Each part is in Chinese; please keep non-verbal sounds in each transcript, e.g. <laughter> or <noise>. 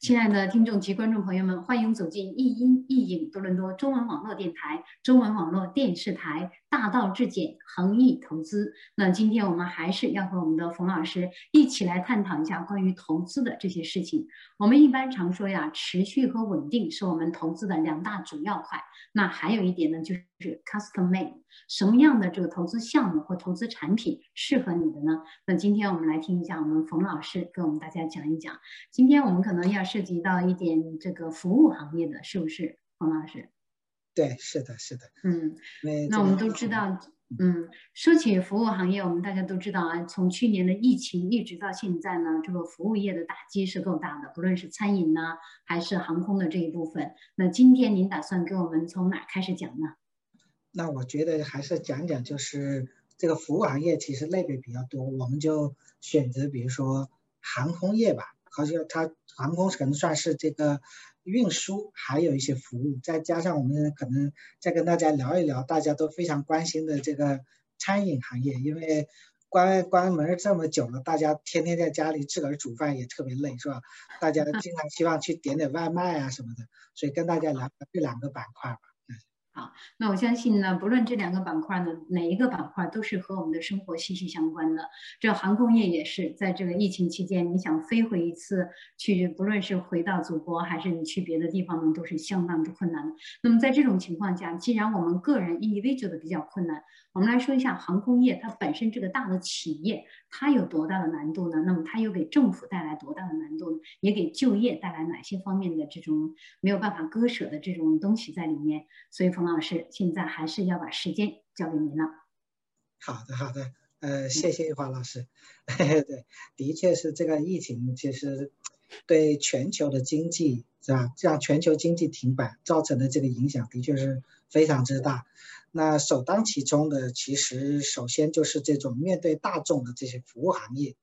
亲爱的听众及观众朋友们，欢迎走进易音易影多伦多中文网络电台、中文网络电视台。大道至简，恒毅投资。那今天我们还是要和我们的冯老师一起来探讨一下关于投资的这些事情。我们一般常说呀，持续和稳定是我们投资的两大主要块。那还有一点呢，就是 custom made，什么样的这个投资项目或投资产品适合你的呢？那今天我们来听一下我们冯老师跟我们大家讲一讲。今天我们可能要涉及到一点这个服务行业的，是不是，冯老师？对，是的，是的，嗯，那我们都知道，嗯，说起服务行业，我们大家都知道啊，从去年的疫情一直到现在呢，这个服务业的打击是够大的，不论是餐饮呢，还是航空的这一部分。那今天您打算给我们从哪开始讲呢？那我觉得还是讲讲，就是这个服务行业其实类别比较多，我们就选择比如说航空业吧，好像它航空可能算是这个。运输还有一些服务，再加上我们可能再跟大家聊一聊大家都非常关心的这个餐饮行业，因为关关门这么久了，大家天天在家里自个儿煮饭也特别累，是吧？大家经常希望去点点外卖啊什么的，所以跟大家聊这两个板块吧。好，那我相信呢，不论这两个板块呢，哪一个板块都是和我们的生活息息相关的。这航空业也是，在这个疫情期间，你想飞回一次去，不论是回到祖国，还是你去别的地方呢，都是相当之困难的。那么在这种情况下，既然我们个人 individual 的比较困难，我们来说一下航空业，它本身这个大的企业，它有多大的难度呢？那么它又给政府带来多大的难度呢？也给就业带来哪些方面的这种没有办法割舍的这种东西在里面？所以冯老师现在还是要把时间交给您了。好的，好的，呃，谢谢玉华老师。<laughs> 对，的确是这个疫情，其实对全球的经济是吧？让全球经济停摆造成的这个影响，的确是非常之大。那首当其冲的，其实首先就是这种面对大众的这些服务行业，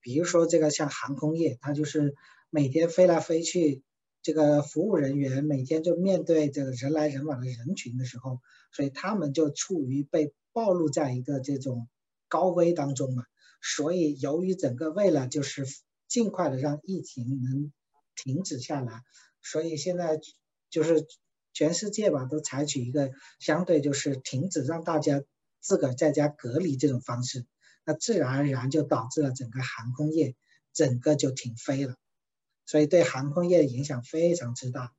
比如说这个像航空业，它就是每天飞来飞去，这个服务人员每天就面对这个人来人往的人群的时候，所以他们就处于被暴露在一个这种高危当中嘛。所以由于整个为了就是尽快的让疫情能停止下来，所以现在就是。全世界吧都采取一个相对就是停止让大家自个儿在家隔离这种方式，那自然而然就导致了整个航空业整个就停飞了，所以对航空业影响非常之大。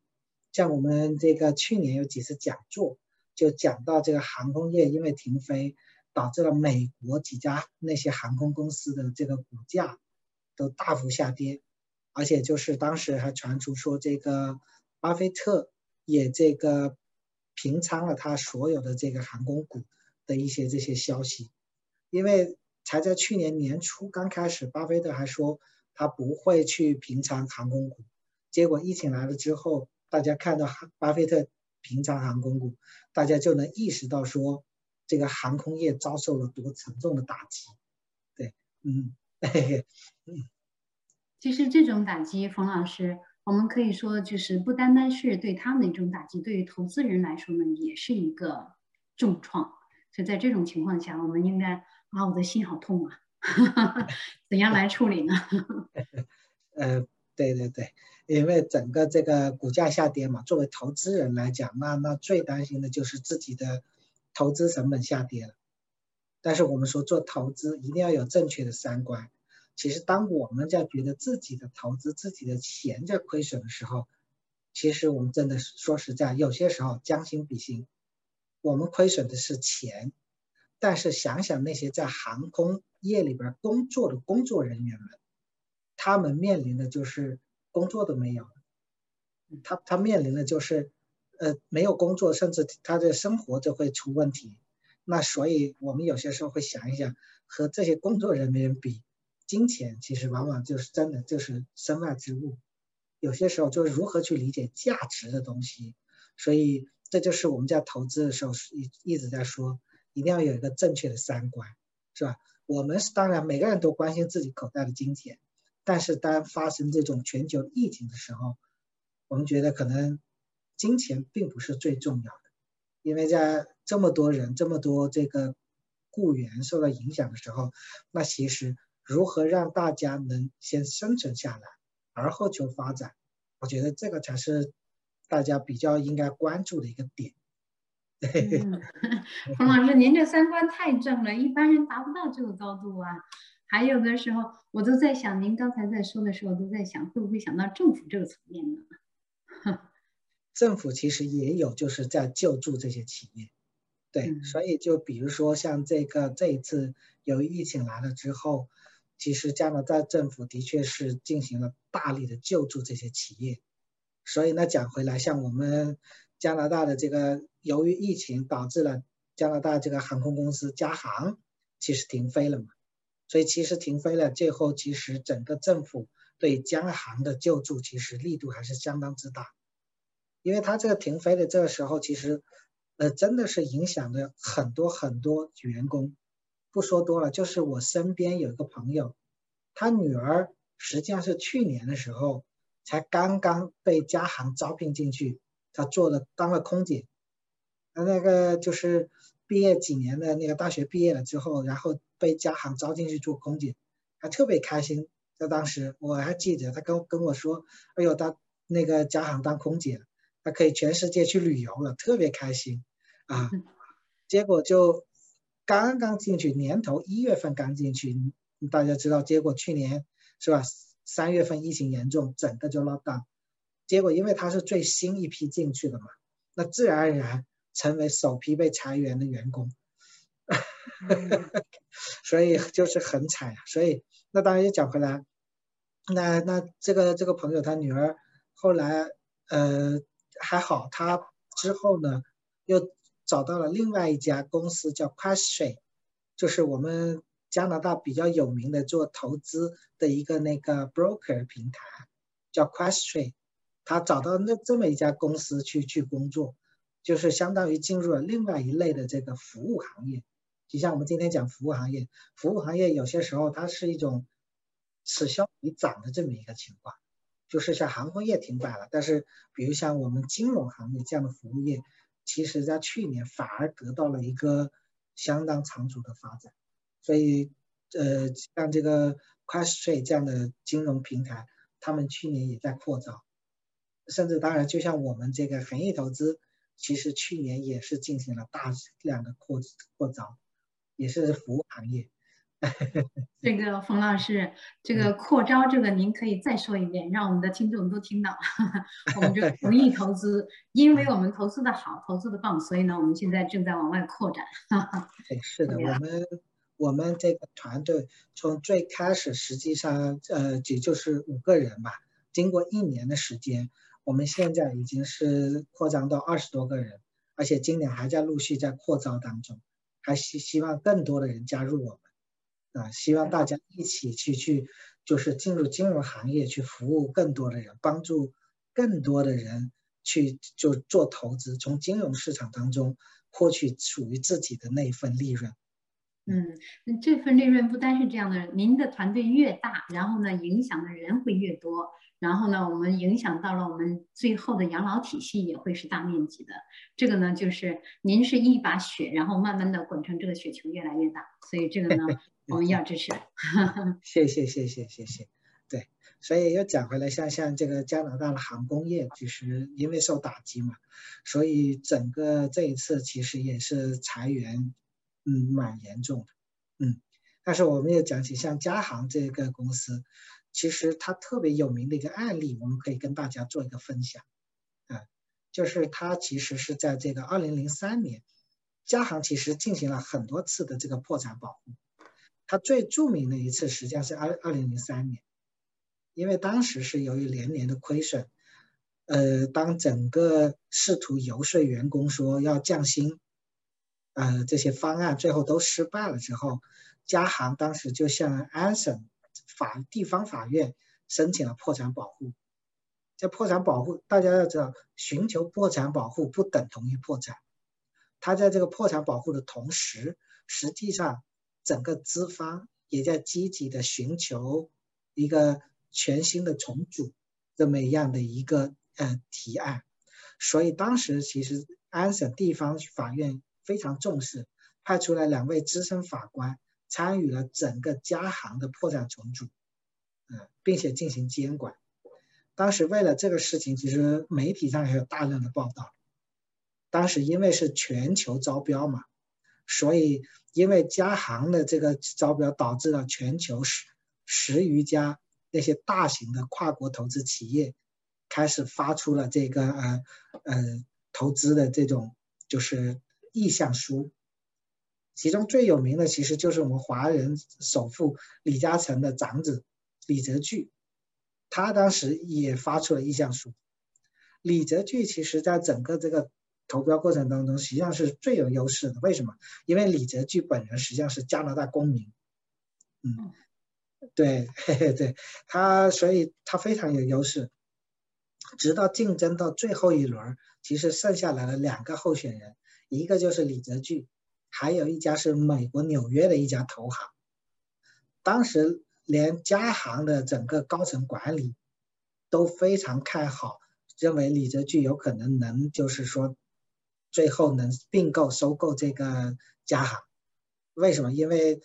像我们这个去年有几次讲座，就讲到这个航空业因为停飞，导致了美国几家那些航空公司的这个股价都大幅下跌，而且就是当时还传出说这个巴菲特。也这个平仓了他所有的这个航空股的一些这些消息，因为才在去年年初刚开始，巴菲特还说他不会去平仓航空股，结果疫情来了之后，大家看到巴菲特平仓航空股，大家就能意识到说这个航空业遭受了多沉重的打击。对，嗯，<laughs> 嘿嘿嗯，其实这种打击，冯老师。我们可以说，就是不单单是对他们的一种打击，对于投资人来说呢，也是一个重创。所以在这种情况下，我们应该啊，我的心好痛啊，<laughs> 怎样来处理呢？<laughs> 呃，对对对，因为整个这个股价下跌嘛，作为投资人来讲，那那最担心的就是自己的投资成本下跌了。但是我们说做投资一定要有正确的三观。其实，当我们在觉得自己的投资、自己的钱在亏损的时候，其实我们真的是说实在，有些时候将心比心，我们亏损的是钱，但是想想那些在航空业里边工作的工作人员们，他们面临的就是工作都没有，他他面临的就是呃没有工作，甚至他的生活就会出问题。那所以，我们有些时候会想一想，和这些工作人员比。金钱其实往往就是真的就是身外之物，有些时候就是如何去理解价值的东西，所以这就是我们在投资的时候一一直在说，一定要有一个正确的三观，是吧？我们是当然每个人都关心自己口袋的金钱，但是当发生这种全球疫情的时候，我们觉得可能金钱并不是最重要的，因为在这么多人这么多这个雇员受到影响的时候，那其实。如何让大家能先生存下来，而后求发展，我觉得这个才是大家比较应该关注的一个点。嗯，冯老师，您这三观太正了，一般人达不到这个高度啊。还有的时候，我都在想，您刚才在说的时候，都在想，会不会想到政府这个层面呢？<laughs> 政府其实也有，就是在救助这些企业。对，所以就比如说像这个这一次由于疫情来了之后，其实加拿大政府的确是进行了大力的救助这些企业。所以呢，讲回来，像我们加拿大的这个，由于疫情导致了加拿大这个航空公司加航其实停飞了嘛。所以其实停飞了，最后其实整个政府对江航的救助其实力度还是相当之大，因为他这个停飞的这个时候，其实呃真的是影响了很多很多员工。不说多了，就是我身边有一个朋友，他女儿实际上是去年的时候才刚刚被加航招聘进去，他做了当了空姐，他那个就是毕业几年的那个大学毕业了之后，然后。被加航招进去做空姐，还特别开心。在当时我还记得，他跟跟我说：“哎呦，他那个加航当空姐了，他可以全世界去旅游了，特别开心啊。<laughs> ”结果就刚刚进去，年头一月份刚进去，大家知道，结果去年是吧？三月份疫情严重，整个就 lock down。结果因为他是最新一批进去的嘛，那自然而然成为首批被裁员的员工。<laughs> 所以就是很惨啊，所以那当然又讲回来，那那这个这个朋友他女儿后来呃还好，他之后呢又找到了另外一家公司叫 Questrade，就是我们加拿大比较有名的做投资的一个那个 broker 平台，叫 Questrade，他找到那这么一家公司去去工作，就是相当于进入了另外一类的这个服务行业。就像我们今天讲服务行业，服务行业有些时候它是一种此消彼长的这么一个情况，就是像航空业停摆了，但是比如像我们金融行业这样的服务业，其实在去年反而得到了一个相当长足的发展。所以，呃，像这个 Questrade 这样的金融平台，他们去年也在扩招，甚至当然，就像我们这个恒益投资，其实去年也是进行了大量的扩扩招。也是服务行业，<laughs> 这个冯老师，这个扩招，这个您可以再说一遍，让我们的听众都听到。<laughs> 我们这个同意投资，因为我们投资的好，投资的棒，所以呢，我们现在正在往外扩展。<laughs> 对，是的，我们我们这个团队从最开始，实际上呃，也就是五个人吧。经过一年的时间，我们现在已经是扩张到二十多个人，而且今年还在陆续在扩招当中。还希希望更多的人加入我们，啊，希望大家一起去去，就是进入金融行业去服务更多的人，帮助更多的人去就做投资，从金融市场当中获取属于自己的那一份利润。嗯，那这份利润不单是这样的，您的团队越大，然后呢，影响的人会越多。然后呢，我们影响到了我们最后的养老体系也会是大面积的。这个呢，就是您是一把雪，然后慢慢的滚成这个雪球越来越大。所以这个呢，<laughs> 我们要支持。<laughs> 谢谢谢谢谢谢。对，所以又讲回来，像像这个加拿大的航空业，就是因为受打击嘛，所以整个这一次其实也是裁员，嗯，蛮严重的。嗯，但是我们又讲起像加航这个公司。其实它特别有名的一个案例，我们可以跟大家做一个分享，啊，就是它其实是在这个二零零三年，加航其实进行了很多次的这个破产保护，它最著名的一次实际上是二二零零三年，因为当时是由于连年的亏损，呃，当整个试图游说员工说要降薪，呃，这些方案最后都失败了之后，加航当时就向安省。法地方法院申请了破产保护，这破产保护大家要知道，寻求破产保护不等同于破产。他在这个破产保护的同时，实际上整个资方也在积极的寻求一个全新的重组这么一样的一个呃提案。所以当时其实安省地方法院非常重视，派出了两位资深法官。参与了整个加航的破产重组，嗯，并且进行监管。当时为了这个事情，其实媒体上也有大量的报道。当时因为是全球招标嘛，所以因为加航的这个招标，导致了全球十十余家那些大型的跨国投资企业开始发出了这个呃呃投资的这种就是意向书。其中最有名的其实就是我们华人首富李嘉诚的长子李泽钜，他当时也发出了意向书。李泽钜其实在整个这个投标过程当中，实际上是最有优势的。为什么？因为李泽钜本人实际上是加拿大公民，嗯，对，嘿嘿，对他，所以他非常有优势。直到竞争到最后一轮，其实剩下来了两个候选人，一个就是李泽钜。还有一家是美国纽约的一家投行，当时连加行的整个高层管理都非常看好，认为李泽钜有可能能就是说最后能并购收购这个加行。为什么？因为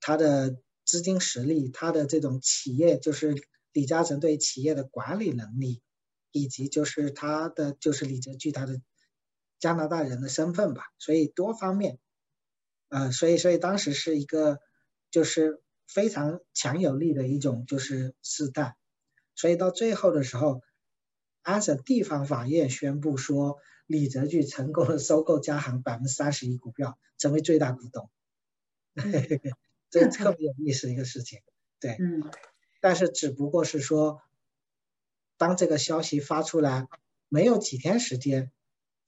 他的资金实力，他的这种企业就是李嘉诚对企业的管理能力，以及就是他的就是李泽钜他的加拿大人的身份吧，所以多方面。呃，所以所以当时是一个就是非常强有力的一种就是试探，所以到最后的时候，安省地方法院宣布说李泽钜成功的收购嘉行百分之三十一股票，成为最大股东，<laughs> 这特别有意思一个事情，对，嗯，但是只不过是说，当这个消息发出来没有几天时间，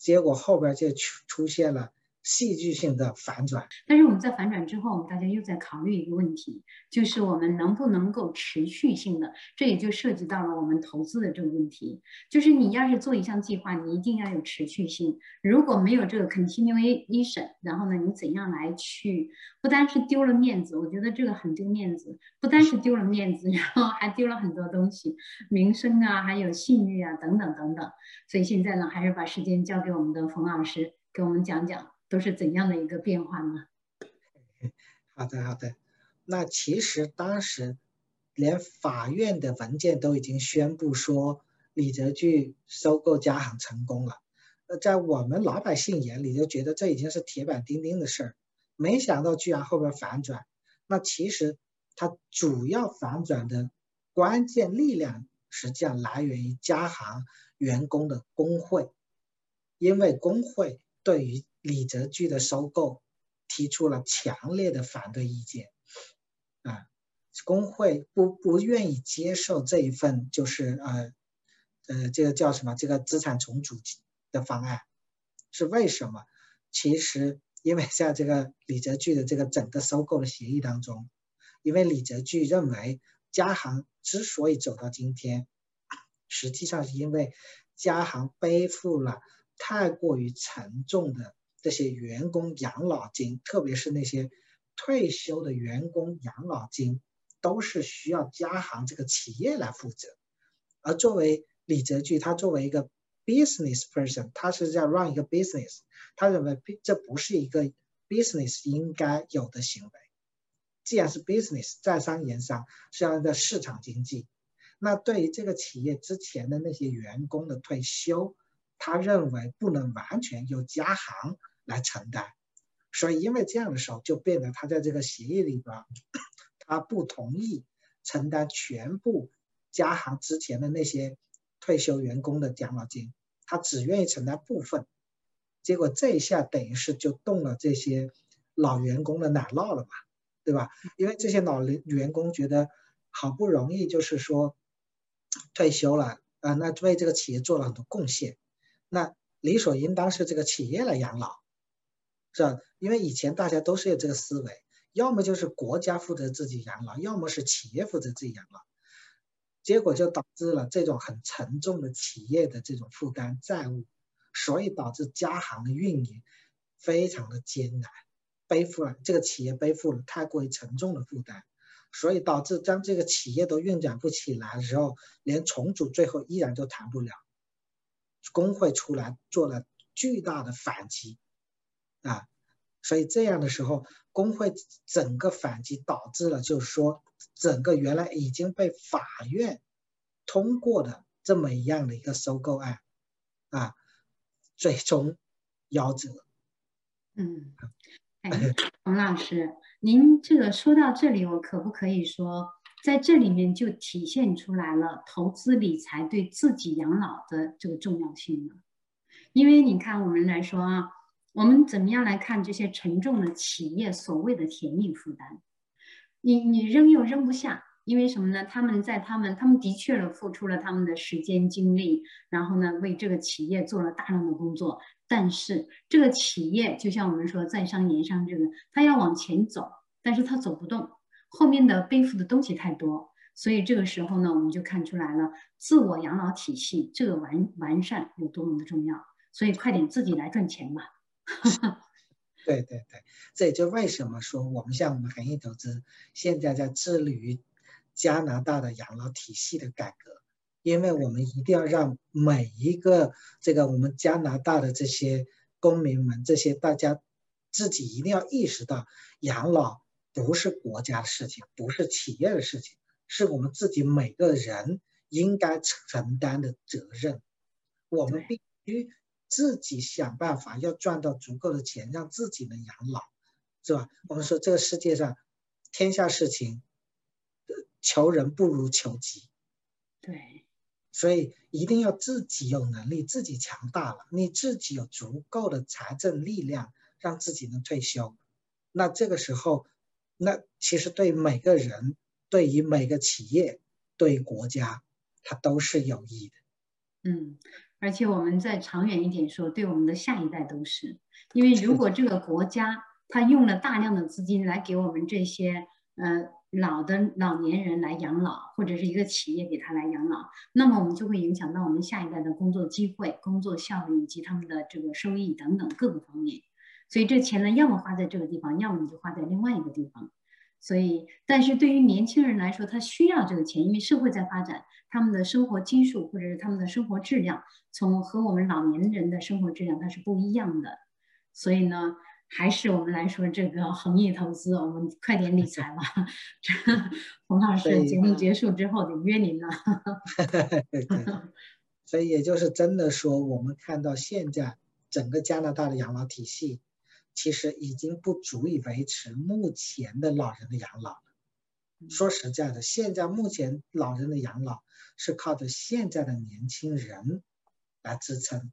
结果后边就出出现了。戏剧性的反转，但是我们在反转之后，我们大家又在考虑一个问题，就是我们能不能够持续性的，这也就涉及到了我们投资的这个问题。就是你要是做一项计划，你一定要有持续性，如果没有这个 continuation，然后呢，你怎样来去？不单是丢了面子，我觉得这个很丢面子，不单是丢了面子，<laughs> 然后还丢了很多东西，名声啊，还有信誉啊，等等等等。所以现在呢，还是把时间交给我们的冯老师，给我们讲讲。都是怎样的一个变化呢？<laughs> 好的，好的。那其实当时连法院的文件都已经宣布说李泽钜收购嘉行成功了。那在我们老百姓眼里就觉得这已经是铁板钉钉的事儿，没想到居然后边反转。那其实它主要反转的关键力量实际上来源于嘉行员工的工会，因为工会对于李泽钜的收购提出了强烈的反对意见，啊，工会不不愿意接受这一份就是呃呃这个叫什么这个资产重组的方案，是为什么？其实因为在这个李泽钜的这个整个收购的协议当中，因为李泽钜认为嘉行之所以走到今天，实际上是因为嘉行背负了太过于沉重的。这些员工养老金，特别是那些退休的员工养老金，都是需要加行这个企业来负责。而作为李泽钜，他作为一个 business person，他是在 run 一个 business，他认为这不是一个 business 应该有的行为。既然是 business，在商言商，是要在市场经济。那对于这个企业之前的那些员工的退休，他认为不能完全由家行。来承担，所以因为这样的时候，就变得他在这个协议里边，他不同意承担全部加行之前的那些退休员工的养老金，他只愿意承担部分。结果这一下等于是就动了这些老员工的奶酪了嘛，对吧？因为这些老员工觉得好不容易就是说退休了啊，那为这个企业做了很多贡献，那理所应当是这个企业来养老。是吧？因为以前大家都是有这个思维，要么就是国家负责自己养老，要么是企业负责自己养老，结果就导致了这种很沉重的企业的这种负担债务，所以导致家行的运营非常的艰难，背负了这个企业背负了太过于沉重的负担，所以导致当这个企业都运转不起来的时候，连重组最后依然都谈不了，工会出来做了巨大的反击。啊，所以这样的时候，工会整个反击导致了，就是说，整个原来已经被法院通过的这么一样的一个收购案，啊，最终夭折。嗯，哎，<laughs> 洪老师，您这个说到这里，我可不可以说，在这里面就体现出来了投资理财对自己养老的这个重要性呢？因为你看，我们来说啊，我们怎么样来看这些沉重的企业所谓的甜蜜负担？你你扔又扔不下，因为什么呢？他们在他们他们的确了付出了他们的时间精力，然后呢为这个企业做了大量的工作，但是这个企业就像我们说在商言商，这个他要往前走，但是他走不动，后面的背负的东西太多，所以这个时候呢，我们就看出来了自我养老体系这个完完善有多么的重要。所以快点自己来赚钱吧。对 <laughs> 对对，这也就为什么说我们像我们恒益投资现在在致力于加拿大的养老体系的改革，因为我们一定要让每一个这个我们加拿大的这些公民们，这些大家自己一定要意识到，养老不是国家的事情，不是企业的事情，是我们自己每个人应该承担的责任。我们必须。自己想办法要赚到足够的钱，让自己能养老，是吧？我们说这个世界上天下事情，求人不如求己。对，所以一定要自己有能力，自己强大了，你自己有足够的财政力量，让自己能退休。那这个时候，那其实对每个人，对于每个企业，对国家，它都是有益的。嗯。而且我们再长远一点说，对我们的下一代都是，因为如果这个国家他用了大量的资金来给我们这些呃老的老年人来养老，或者是一个企业给他来养老，那么我们就会影响到我们下一代的工作机会、工作效率以及他们的这个收益等等各个方面。所以这钱呢，要么花在这个地方，要么你就花在另外一个地方。所以，但是对于年轻人来说，他需要这个钱，因为社会在发展，他们的生活基数或者是他们的生活质量，从和我们老年人的生活质量它是不一样的。所以呢，还是我们来说这个恒业投资，我们快点理财吧。<laughs> 洪老师，节目结束之后得约您了。<laughs> <laughs> 所以也就是真的说，我们看到现在整个加拿大的养老体系。其实已经不足以维持目前的老人的养老了。说实在的，现在目前老人的养老是靠着现在的年轻人来支撑。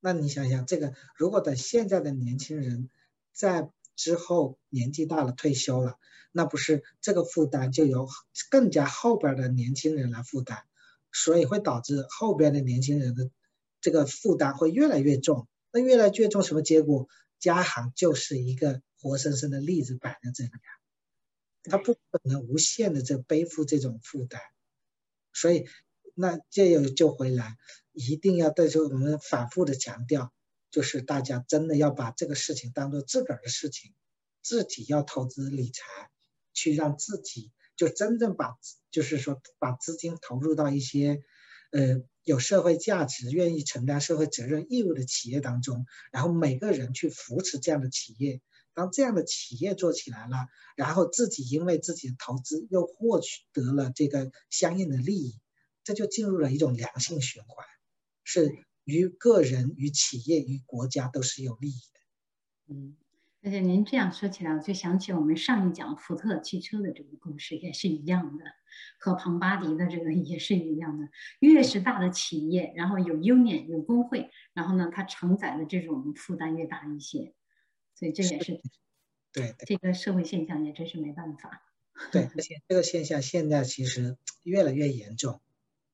那你想想，这个如果等现在的年轻人在之后年纪大了退休了，那不是这个负担就由更加后边的年轻人来负担，所以会导致后边的年轻人的这个负担会越来越重。那越来越重，什么结果？家行就是一个活生生的例子摆在这里啊，他不可能无限的这背负这种负担，所以那这又就回来，一定要对着我们反复的强调，就是大家真的要把这个事情当做自个儿的事情，自己要投资理财，去让自己就真正把就是说把资金投入到一些呃。有社会价值、愿意承担社会责任义务的企业当中，然后每个人去扶持这样的企业，当这样的企业做起来了，然后自己因为自己的投资又获取得了这个相应的利益，这就进入了一种良性循环，是于个人、与企业、与国家都是有利益的。嗯。而且您这样说起来，我就想起我们上一讲福特汽车的这个故事也是一样的，和庞巴迪的这个也是一样的。越是大的企业，然后有 union 有工会，然后呢，它承载的这种负担越大一些。所以这也是对这个社会现象，也真是没办法。对，<laughs> 而且这个现象现在其实越来越严重，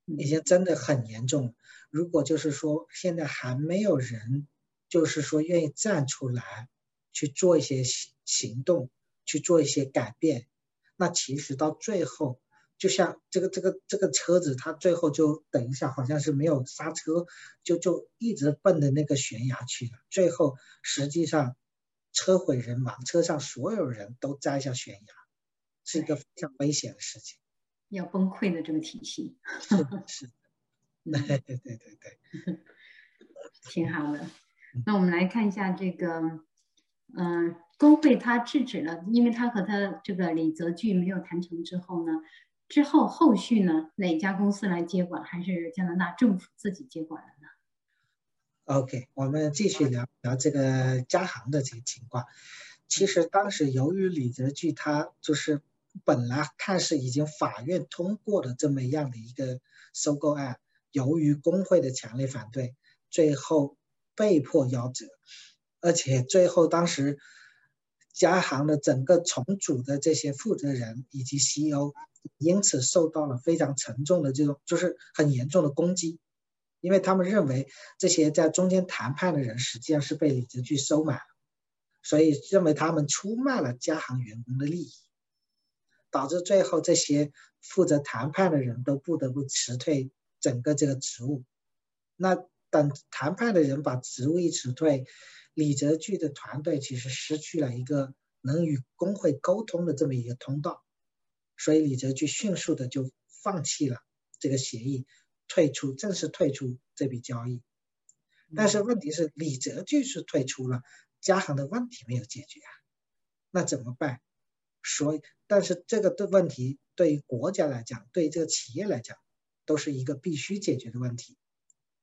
已经真的很严重。如果就是说现在还没有人，就是说愿意站出来。去做一些行行动，去做一些改变，那其实到最后，就像这个这个这个车子，它最后就等一下，好像是没有刹车，就就一直奔着那个悬崖去了。最后实际上车毁人亡，车上所有人都栽下悬崖，是一个非常危险的事情，要崩溃的这个体系。是，<laughs> <laughs> 对对对对对，<laughs> 挺好的。那我们来看一下这个。嗯，工会他制止了，因为他和他这个李泽钜没有谈成之后呢，之后后续呢，哪家公司来接管，还是加拿大政府自己接管了呢？OK，我们继续聊聊这个加航的这个情况。其实当时由于李泽钜他就是本来看是已经法院通过的这么样的一个收购案，由于工会的强烈反对，最后被迫夭折，而且最后当时。加航的整个重组的这些负责人以及 CEO，因此受到了非常沉重的这种，就是很严重的攻击，因为他们认为这些在中间谈判的人实际上是被李泽钜收买了，所以认为他们出卖了加航员工的利益，导致最后这些负责谈判的人都不得不辞退整个这个职务。那等谈判的人把职务一辞退。李泽钜的团队其实失去了一个能与工会沟通的这么一个通道，所以李泽钜迅速的就放弃了这个协议，退出正式退出这笔交易。但是问题是，李泽钜是退出了，嘉恒的问题没有解决啊，那怎么办？所以，但是这个的问题对于国家来讲，对于这个企业来讲，都是一个必须解决的问题，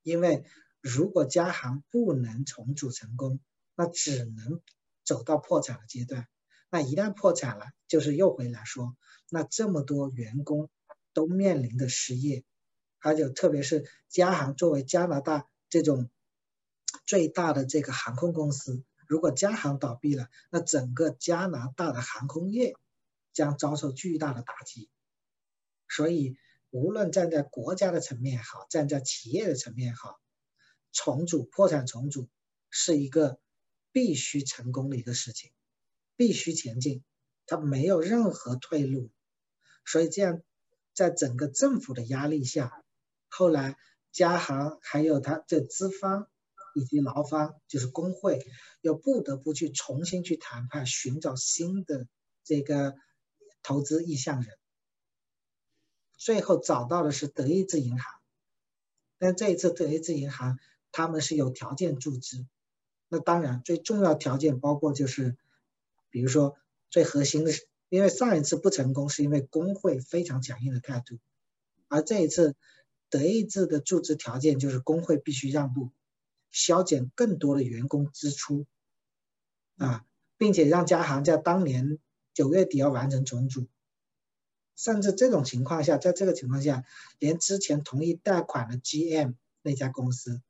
因为。如果加航不能重组成功，那只能走到破产的阶段。那一旦破产了，就是又回来说，那这么多员工都面临的失业，还有特别是加航作为加拿大这种最大的这个航空公司，如果加航倒闭了，那整个加拿大的航空业将遭受巨大的打击。所以，无论站在国家的层面也好，站在企业的层面也好，重组破产重组是一个必须成功的一个事情，必须前进，它没有任何退路。所以这样，在整个政府的压力下，后来加行还有他的资方以及劳方，就是工会，又不得不去重新去谈判，寻找新的这个投资意向人。最后找到的是德意志银行，但这一次德意志银行。他们是有条件注资，那当然最重要条件包括就是，比如说最核心的是，因为上一次不成功是因为工会非常强硬的态度，而这一次德意志的注资条件就是工会必须让步，削减更多的员工支出，啊，并且让加行在当年九月底要完成重组，甚至这种情况下，在这个情况下，连之前同意贷款的 GM 那家公司。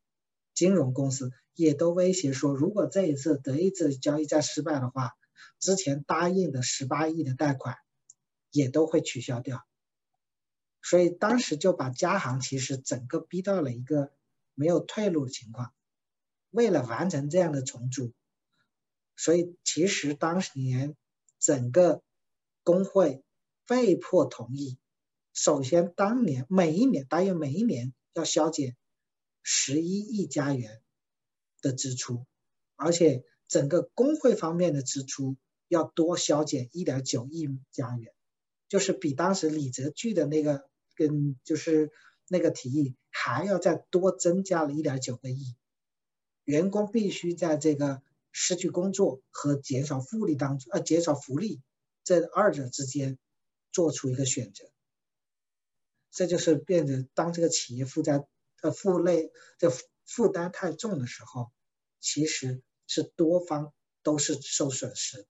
金融公司也都威胁说，如果这一次德意志交易再失败的话，之前答应的十八亿的贷款也都会取消掉。所以当时就把家行其实整个逼到了一个没有退路的情况。为了完成这样的重组，所以其实当年整个工会被迫同意，首先当年每一年大约每一年要削减。十一亿加元的支出，而且整个工会方面的支出要多削减一点九亿加元，就是比当时李泽钜的那个跟就是那个提议还要再多增加了一点九个亿。员工必须在这个失去工作和减少福利当中，呃，减少福利这二者之间做出一个选择。这就是变得当这个企业负债。呃，负累的负担太重的时候，其实是多方都是受损失。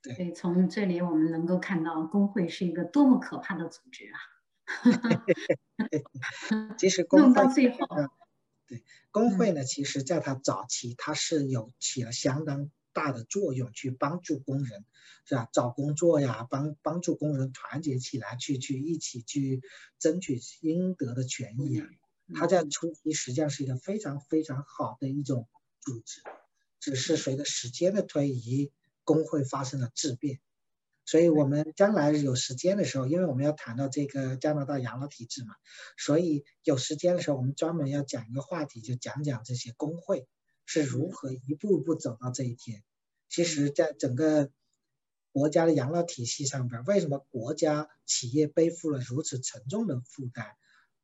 对，所以，从这里我们能够看到工会是一个多么可怕的组织啊！<laughs> 其实 <laughs> 工会最后，对工会呢，其实在它早期它是有起了相当。大的作用去帮助工人，是吧？找工作呀，帮帮助工人团结起来，去去一起去争取应得的权益啊。他在初期实际上是一个非常非常好的一种组织，只是随着时间的推移，工会发生了质变。所以我们将来有时间的时候，因为我们要谈到这个加拿大养老体制嘛，所以有时间的时候，我们专门要讲一个话题，就讲讲这些工会。是如何一步步走到这一天？其实，在整个国家的养老体系上边，为什么国家企业背负了如此沉重的负担？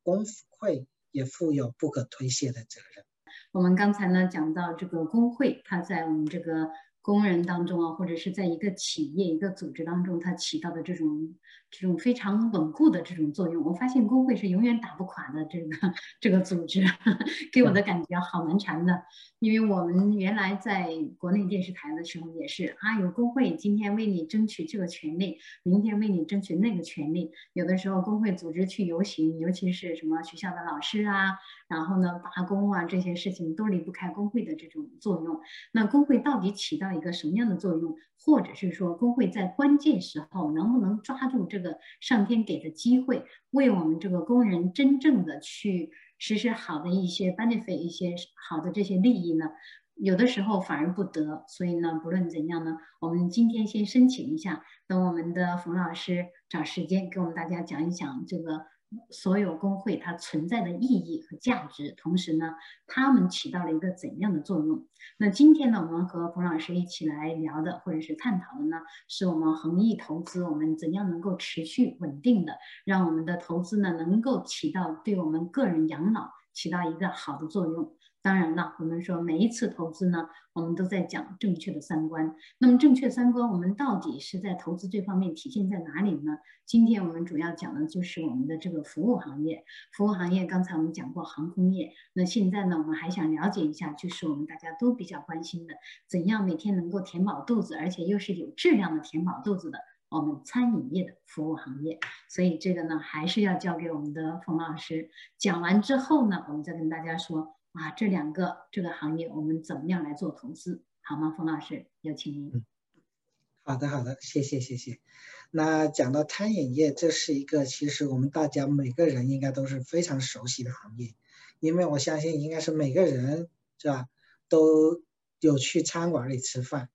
工会也负有不可推卸的责任。我们刚才呢讲到这个工会，它在我们这个工人当中啊，或者是在一个企业、一个组织当中，它起到的这种这种非常稳固的这种作用，我发现工会是永远打不垮的这个这个组织，<laughs> 给我的感觉好难缠的。因为我们原来在国内电视台的时候也是啊，有工会今天为你争取这个权利，明天为你争取那个权利。有的时候工会组织去游行，尤其是什么学校的老师啊，然后呢罢工啊这些事情都离不开工会的这种作用。那工会到底起到一个什么样的作用？或者是说工会在关键时候能不能抓住这个上天给的机会，为我们这个工人真正的去实施好的一些 benefit 一些好的这些利益呢？有的时候反而不得。所以呢，不论怎样呢，我们今天先申请一下，等我们的冯老师找时间给我们大家讲一讲这个。所有工会它存在的意义和价值，同时呢，他们起到了一个怎样的作用？那今天呢，我们和冯老师一起来聊的，或者是探讨的呢，是我们恒益投资，我们怎样能够持续稳定的，让我们的投资呢，能够起到对我们个人养老起到一个好的作用。当然了，我们说每一次投资呢，我们都在讲正确的三观。那么正确三观，我们到底是在投资这方面体现在哪里呢？今天我们主要讲的就是我们的这个服务行业。服务行业刚才我们讲过航空业，那现在呢，我们还想了解一下，就是我们大家都比较关心的，怎样每天能够填饱肚子，而且又是有质量的填饱肚子的，我们餐饮业的服务行业。所以这个呢，还是要交给我们的冯老师讲完之后呢，我们再跟大家说。啊，这两个这个行业我们怎么样来做投资，好吗？冯老师，有请您。好的，好的，谢谢，谢谢。那讲到餐饮业，这是一个其实我们大家每个人应该都是非常熟悉的行业，因为我相信应该是每个人是吧，都有去餐馆里吃饭。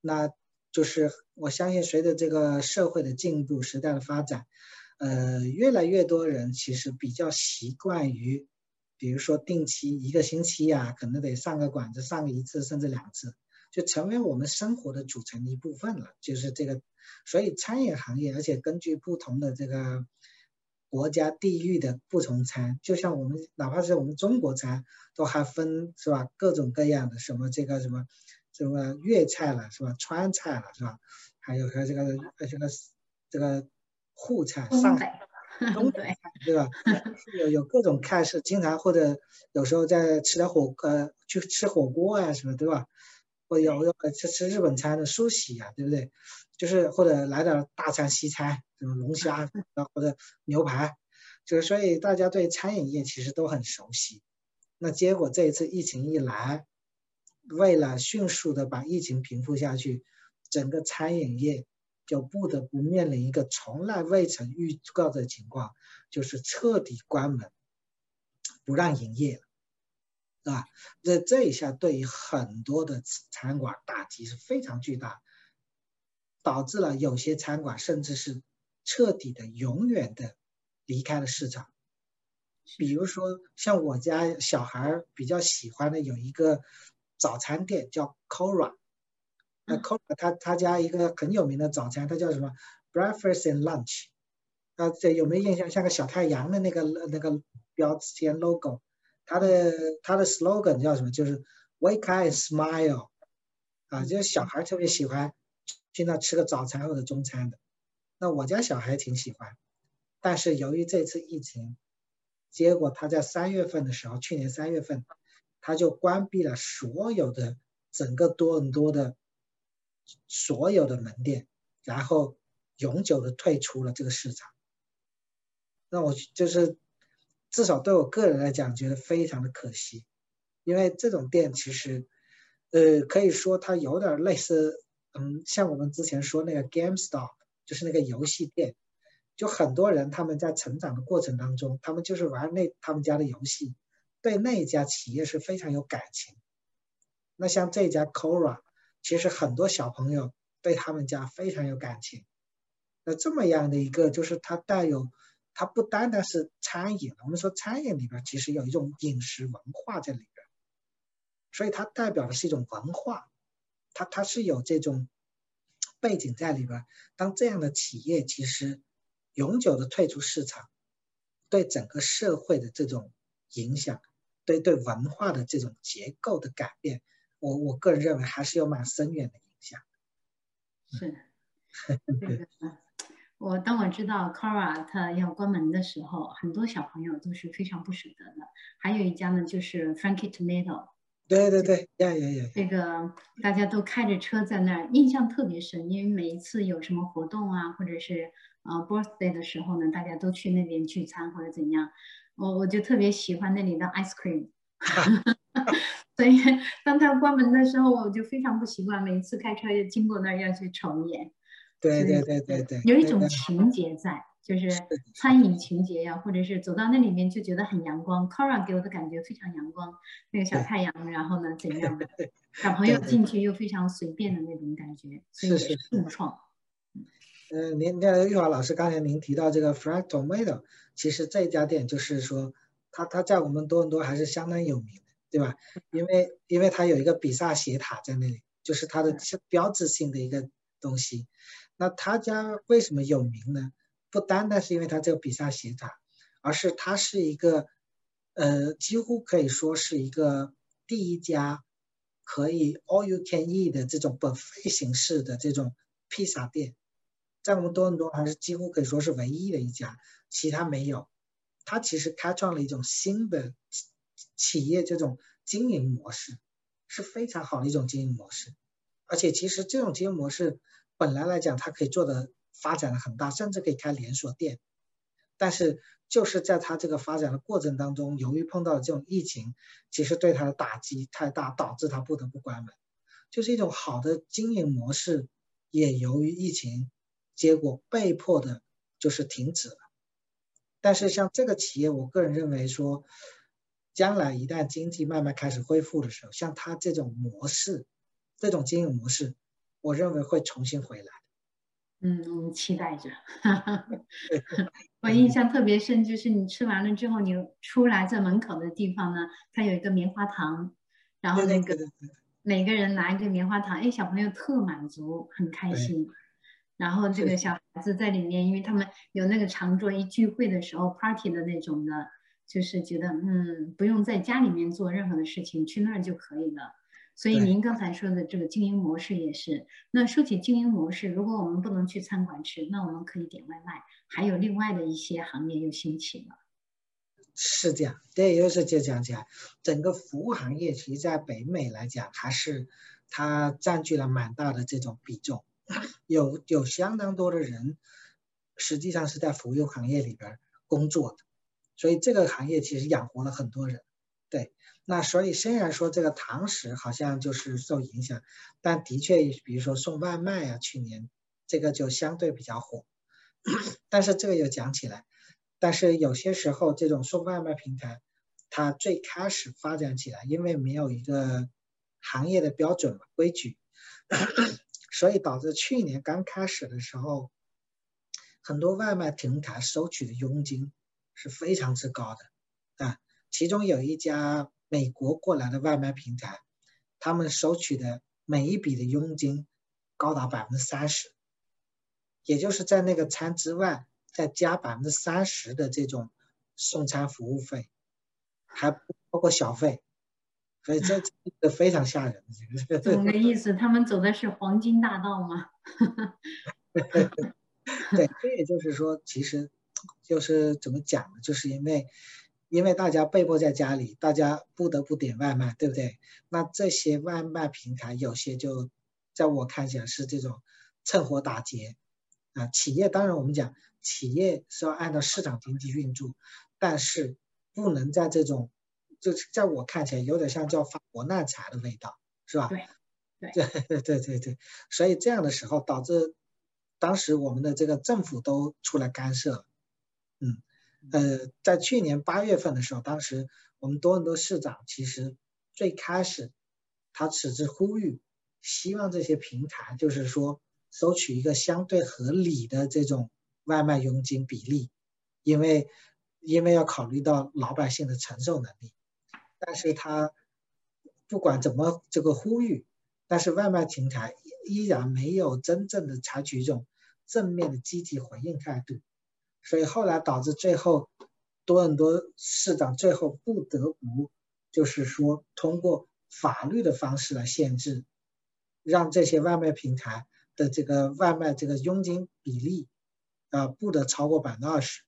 那就是我相信随着这个社会的进步、时代的发展，呃，越来越多人其实比较习惯于。比如说定期一个星期呀，可能得上个馆子，上个一次甚至两次，就成为我们生活的组成一部分了。就是这个，所以餐饮行业，而且根据不同的这个国家地域的不同餐，就像我们哪怕是我们中国餐，都还分是吧？各种各样的什么这个什么什么粤菜了是吧？川菜了是吧？还有和这个这个这个沪菜，上海。<laughs> 东北对吧？有有各种看是，经常或者有时候在吃点火呃去吃火锅啊什么对吧？或有有吃吃日本餐的寿喜啊，对不对？就是或者来点大餐西餐，什么龙虾 <laughs> 啊或者牛排，就是所以大家对餐饮业其实都很熟悉。那结果这一次疫情一来，为了迅速的把疫情平复下去，整个餐饮业。就不得不面临一个从来未曾预告的情况，就是彻底关门，不让营业，是吧？这这一下对于很多的餐馆打击是非常巨大，导致了有些餐馆甚至是彻底的、永远的离开了市场。比如说，像我家小孩比较喜欢的有一个早餐店叫 Cora。那 c o 他他家一个很有名的早餐，它叫什么？Breakfast and Lunch。啊，这有没有印象？像个小太阳的那个那个标签 logo。它的它的 slogan 叫什么？就是 Wake up and smile。啊，就是小孩特别喜欢去那吃个早餐或者中餐的。那我家小孩挺喜欢，但是由于这次疫情，结果他在三月份的时候，去年三月份，他就关闭了所有的整个多伦多的。所有的门店，然后永久的退出了这个市场。那我就是至少对我个人来讲，觉得非常的可惜，因为这种店其实，呃，可以说它有点类似，嗯，像我们之前说那个 GameStop，就是那个游戏店，就很多人他们在成长的过程当中，他们就是玩那他们家的游戏，对那一家企业是非常有感情。那像这家 Cora。其实很多小朋友对他们家非常有感情，那这么样的一个，就是它带有，它不单单是餐饮，我们说餐饮里边其实有一种饮食文化在里边，所以它代表的是一种文化，它它是有这种背景在里边。当这样的企业其实永久的退出市场，对整个社会的这种影响，对对文化的这种结构的改变。我我个人认为还是有蛮深远的影响。是，这个 <laughs> 我当我知道 Cora 它要关门的时候，很多小朋友都是非常不舍得的。还有一家呢，就是 Frankie Tomato。对对对，呀呀呀！这个大家都开着车在那儿，印象特别深，因为每一次有什么活动啊，或者是呃 birthday 的时候呢，大家都去那边聚餐或者怎样。我我就特别喜欢那里的 ice cream。<laughs> <laughs> 所以当他关门的时候，我就非常不习惯，每次开车要经过那儿要去瞅一眼。对对对对对，有一种情节在，就是餐饮情节呀，或者是走到那里面就觉得很阳光。Cora 给我的感觉非常阳光，那个小太阳，然后呢怎样 <laughs> 的，小朋友进去又非常随便的那种感觉，是是共创。嗯，您那玉华老师刚才您提到这个 Frank Tomato，其实这家店就是说，他他在我们多伦多还是相当有名的。对吧？因为因为它有一个比萨斜塔在那里，就是它的标志性的一个东西。那他家为什么有名呢？不单单是因为它这个比萨斜塔，而是它是一个，呃，几乎可以说是一个第一家可以 all you can eat 的这种 buffet 形式的这种披萨店，在我们多伦多还是几乎可以说是唯一的一家，其他没有。它其实开创了一种新的。企业这种经营模式是非常好的一种经营模式，而且其实这种经营模式本来来讲，它可以做的发展的很大，甚至可以开连锁店。但是就是在它这个发展的过程当中，由于碰到这种疫情，其实对它的打击太大，导致它不得不关门。就是一种好的经营模式，也由于疫情，结果被迫的就是停止了。但是像这个企业，我个人认为说。将来一旦经济慢慢开始恢复的时候，像它这种模式，这种经营模式，我认为会重新回来。嗯，期待着。<laughs> 我印象特别深，就是你吃完了之后，你出来在门口的地方呢，它有一个棉花糖，然后那个每个人拿一个棉花糖，哎，小朋友特满足，很开心。然后这个小孩子在里面，因为他们有那个长桌一聚会的时候，party 的那种的。就是觉得，嗯，不用在家里面做任何的事情，去那儿就可以了。所以您刚才说的这个经营模式也是。那说起经营模式，如果我们不能去餐馆吃，那我们可以点外卖。还有另外的一些行业又兴起了。是这样，对，又是就讲起来，整个服务行业其实，在北美来讲，还是它占据了蛮大的这种比重，有有相当多的人，实际上是在服务行业里边工作的。所以这个行业其实养活了很多人，对。那所以虽然说这个堂食好像就是受影响，但的确，比如说送外卖啊，去年这个就相对比较火。<coughs> 但是这个又讲起来，但是有些时候这种送外卖平台，它最开始发展起来，因为没有一个行业的标准嘛规矩，<coughs> 所以导致去年刚开始的时候，很多外卖平台收取的佣金。是非常之高的啊！其中有一家美国过来的外卖平台，他们收取的每一笔的佣金高达百分之三十，也就是在那个餐之外再加百分之三十的这种送餐服务费，还不包括小费，所以这这个非常吓人。懂个意思，他们走的是黄金大道吗？<laughs> <laughs> 对，这也就是说，其实。就是怎么讲呢？就是因为，因为大家被迫在家里，大家不得不点外卖，对不对？那这些外卖平台有些就，在我看起来是这种趁火打劫啊。企业当然我们讲，企业是要按照市场经济运作，但是不能在这种，就是在我看起来有点像叫发国难财的味道，是吧？<laughs> 对，对对对对，所以这样的时候导致，当时我们的这个政府都出来干涉。呃，在去年八月份的时候，当时我们多伦多市长其实最开始他此次呼吁，希望这些平台就是说收取一个相对合理的这种外卖佣金比例，因为因为要考虑到老百姓的承受能力。但是他不管怎么这个呼吁，但是外卖平台依然没有真正的采取一种正面的积极回应态度。所以后来导致最后多伦多市长最后不得不就是说通过法律的方式来限制，让这些外卖平台的这个外卖这个佣金比例啊，不得超过百分之二十。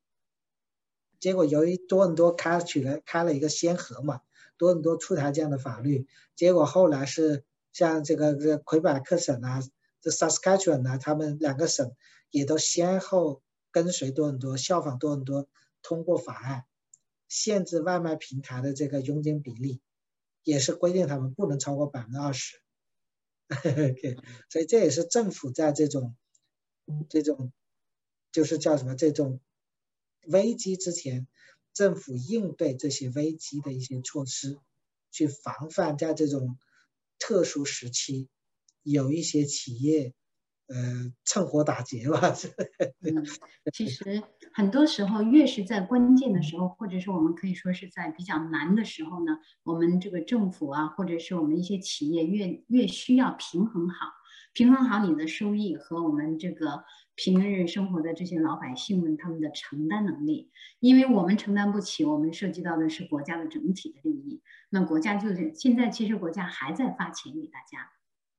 结果由于多伦多开取了开了一个先河嘛，多伦多出台这样的法律，结果后来是像这个这魁北克省啊，这 Saskatchewan 啊，他们两个省也都先后跟随多很多，效仿多很多通过法案，限制外卖平台的这个佣金比例，也是规定他们不能超过百分之二十。<laughs> OK，所以这也是政府在这种这种就是叫什么这种。危机之前，政府应对这些危机的一些措施，去防范在这种特殊时期，有一些企业，呃，趁火打劫吧。<laughs> 嗯，其实很多时候，越是在关键的时候，或者是我们可以说是在比较难的时候呢，我们这个政府啊，或者是我们一些企业，越越需要平衡好，平衡好你的收益和我们这个。平日生活的这些老百姓们，他们的承担能力，因为我们承担不起，我们涉及到的是国家的整体的利益。那国家就是现在，其实国家还在发钱给大家，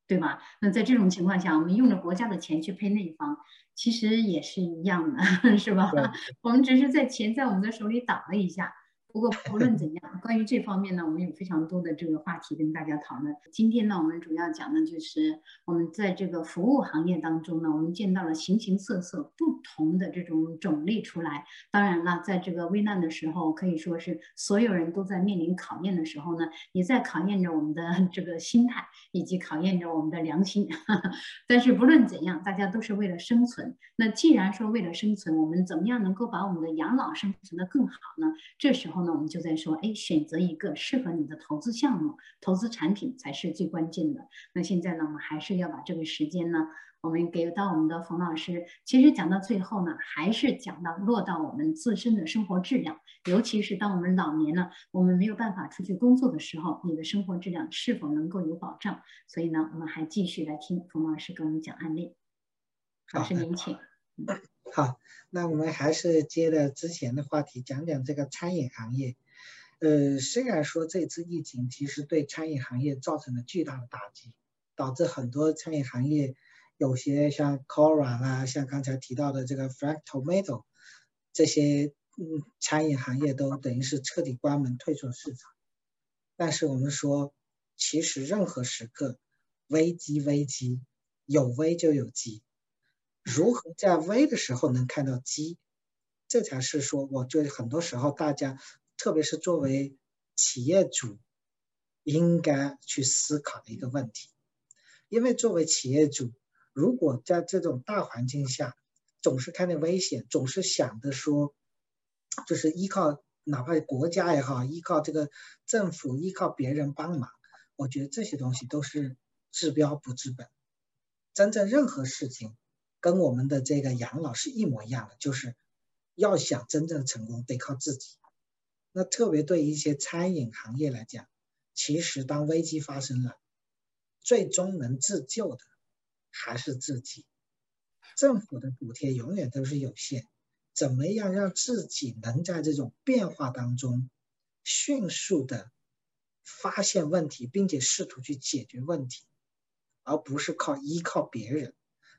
对吧？那在这种情况下，我们用着国家的钱去配那一方，其实也是一样的，<laughs> 是吧？<laughs> 我们只是在钱在我们的手里挡了一下。不过不论怎样，关于这方面呢，我们有非常多的这个话题跟大家讨论。今天呢，我们主要讲的就是我们在这个服务行业当中呢，我们见到了形形色色不同的这种种类出来。当然了，在这个危难的时候，可以说是所有人都在面临考验的时候呢，也在考验着我们的 <laughs> 这个心态，以及考验着我们的良心。<laughs> 但是不论怎样，大家都是为了生存。那既然说为了生存，我们怎么样能够把我们的养老生存的更好呢？这时候。那我们就在说，哎，选择一个适合你的投资项目、投资产品才是最关键的。那现在呢，我们还是要把这个时间呢，我们给到我们的冯老师。其实讲到最后呢，还是讲到落到我们自身的生活质量，尤其是当我们老年了，我们没有办法出去工作的时候，你的生活质量是否能够有保障？所以呢，我们还继续来听冯老师给我们讲案例。老师您请。好，那我们还是接着之前的话题讲讲这个餐饮行业。呃，虽然说这次疫情其实对餐饮行业造成了巨大的打击，导致很多餐饮行业有些像 Cora 啦，像刚才提到的这个 Frank Tomato 这些嗯餐饮行业都等于是彻底关门退出了市场。但是我们说，其实任何时刻危机危机有危就有机。如何在危的时候能看到机，这才是说，我觉得很多时候大家，特别是作为企业主，应该去思考的一个问题。因为作为企业主，如果在这种大环境下，总是看见危险，总是想着说，就是依靠哪怕国家也好，依靠这个政府，依靠别人帮忙，我觉得这些东西都是治标不治本。真正任何事情。跟我们的这个养老是一模一样的，就是要想真正成功，得靠自己。那特别对一些餐饮行业来讲，其实当危机发生了，最终能自救的还是自己。政府的补贴永远都是有限，怎么样让自己能在这种变化当中迅速的发现问题，并且试图去解决问题，而不是靠依靠别人。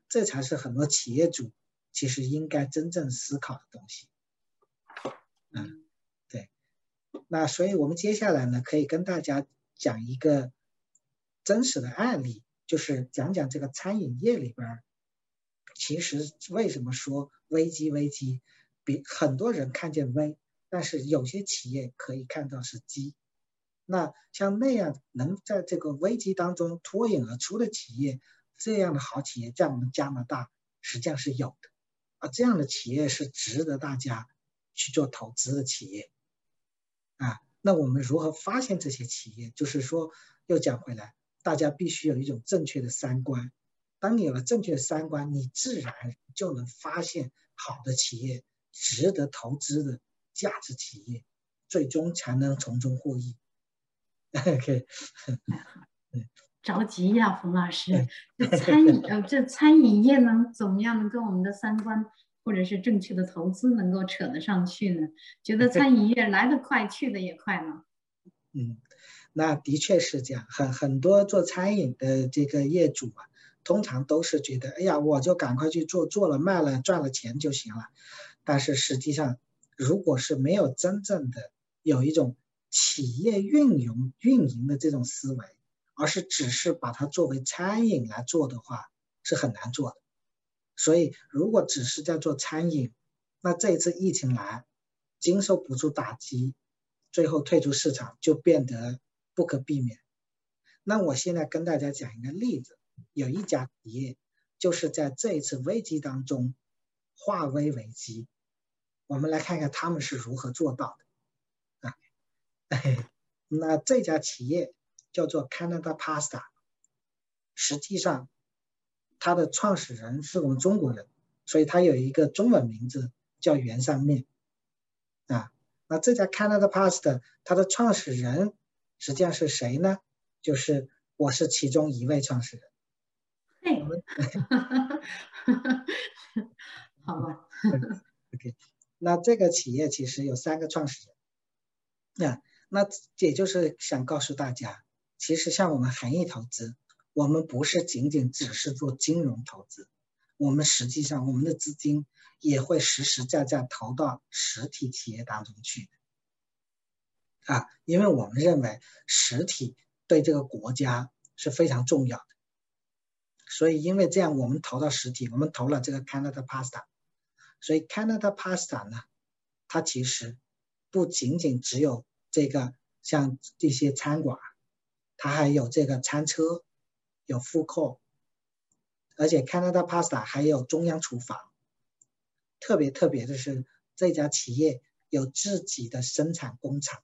这才是很多企业主其实应该真正思考的东西。嗯，对。那所以我们接下来呢，可以跟大家讲一个真实的案例，就是讲讲这个餐饮业里边，其实为什么说危机危机，比很多人看见危，但是有些企业可以看到是机。那像那样能在这个危机当中脱颖而出的企业。这样的好企业在我们加拿大实际上是有的，啊，这样的企业是值得大家去做投资的企业，啊，那我们如何发现这些企业？就是说，又讲回来，大家必须有一种正确的三观。当你有了正确的三观，你自然就能发现好的企业、值得投资的价值企业，最终才能从中获益。OK，<laughs> 嗯。<laughs> 着急呀，冯老师，这餐饮呃，这餐饮业能怎么样能跟我们的三观或者是正确的投资能够扯得上去呢？觉得餐饮业来得快，去得也快吗。嗯，那的确是这样，很很多做餐饮的这个业主啊，通常都是觉得，哎呀，我就赶快去做，做了卖了赚了钱就行了。但是实际上，如果是没有真正的有一种企业运营运营的这种思维，而是只是把它作为餐饮来做的话，是很难做的。所以，如果只是在做餐饮，那这一次疫情来，经受不住打击，最后退出市场就变得不可避免。那我现在跟大家讲一个例子，有一家企业就是在这一次危机当中化危为机，我们来看看他们是如何做到的啊。<laughs> 那这家企业叫做 Canada Pasta，实际上。它的创始人是我们中国人，所以它有一个中文名字叫原上面啊。那这家 Canada Pasta 它的创始人实际上是谁呢？就是我是其中一位创始人。嘿，<laughs> 好吧。<laughs> OK，那这个企业其实有三个创始人。那那也就是想告诉大家，其实像我们恒益投资。我们不是仅仅只是做金融投资，我们实际上我们的资金也会实实在在投到实体企业当中去，啊，因为我们认为实体对这个国家是非常重要的，所以因为这样，我们投到实体，我们投了这个 Canada Pasta，所以 Canada Pasta 呢，它其实不仅仅只有这个像这些餐馆，它还有这个餐车。有复扣，而且 Canada Pasta 还有中央厨房。特别特别的是，这家企业有自己的生产工厂，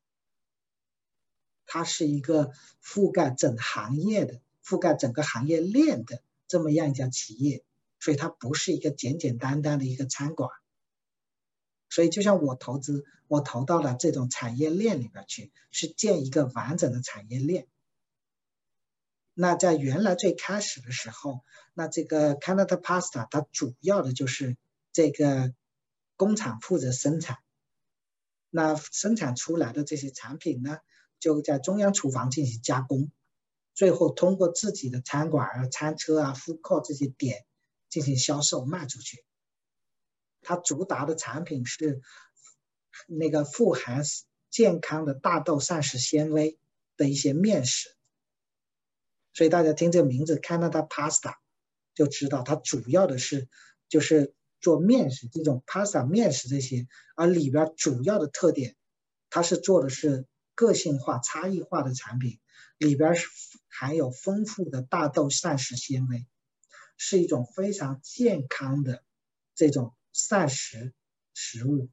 它是一个覆盖整行业的、覆盖整个行业链的这么样一家企业，所以它不是一个简简单单的一个餐馆。所以，就像我投资，我投到了这种产业链里边去，是建一个完整的产业链。那在原来最开始的时候，那这个 Canada Pasta 它主要的就是这个工厂负责生产，那生产出来的这些产品呢，就在中央厨房进行加工，最后通过自己的餐馆啊、餐车啊、复购这些点进行销售卖出去。它主打的产品是那个富含健康的大豆膳食纤维的一些面食。所以大家听这名字 Canada Pasta，就知道它主要的是就是做面食这种 pasta 面食这些，而里边主要的特点，它是做的是个性化、差异化的产品，里边是含有丰富的大豆膳食纤维，是一种非常健康的这种膳食食物。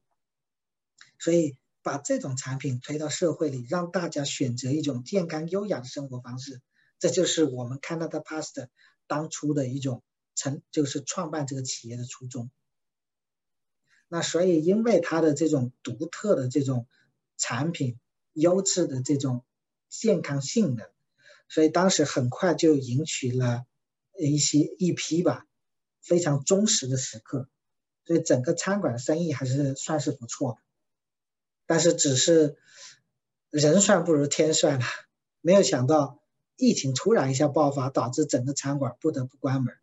所以把这种产品推到社会里，让大家选择一种健康优雅的生活方式。这就是我们 Canada Past 当初的一种成，就是创办这个企业的初衷。那所以，因为它的这种独特的这种产品、优质的这种健康性能，所以当时很快就引起了一些一批吧非常忠实的食客，所以整个餐馆生意还是算是不错的。但是，只是人算不如天算了，没有想到。疫情突然一下爆发，导致整个餐馆不得不关门，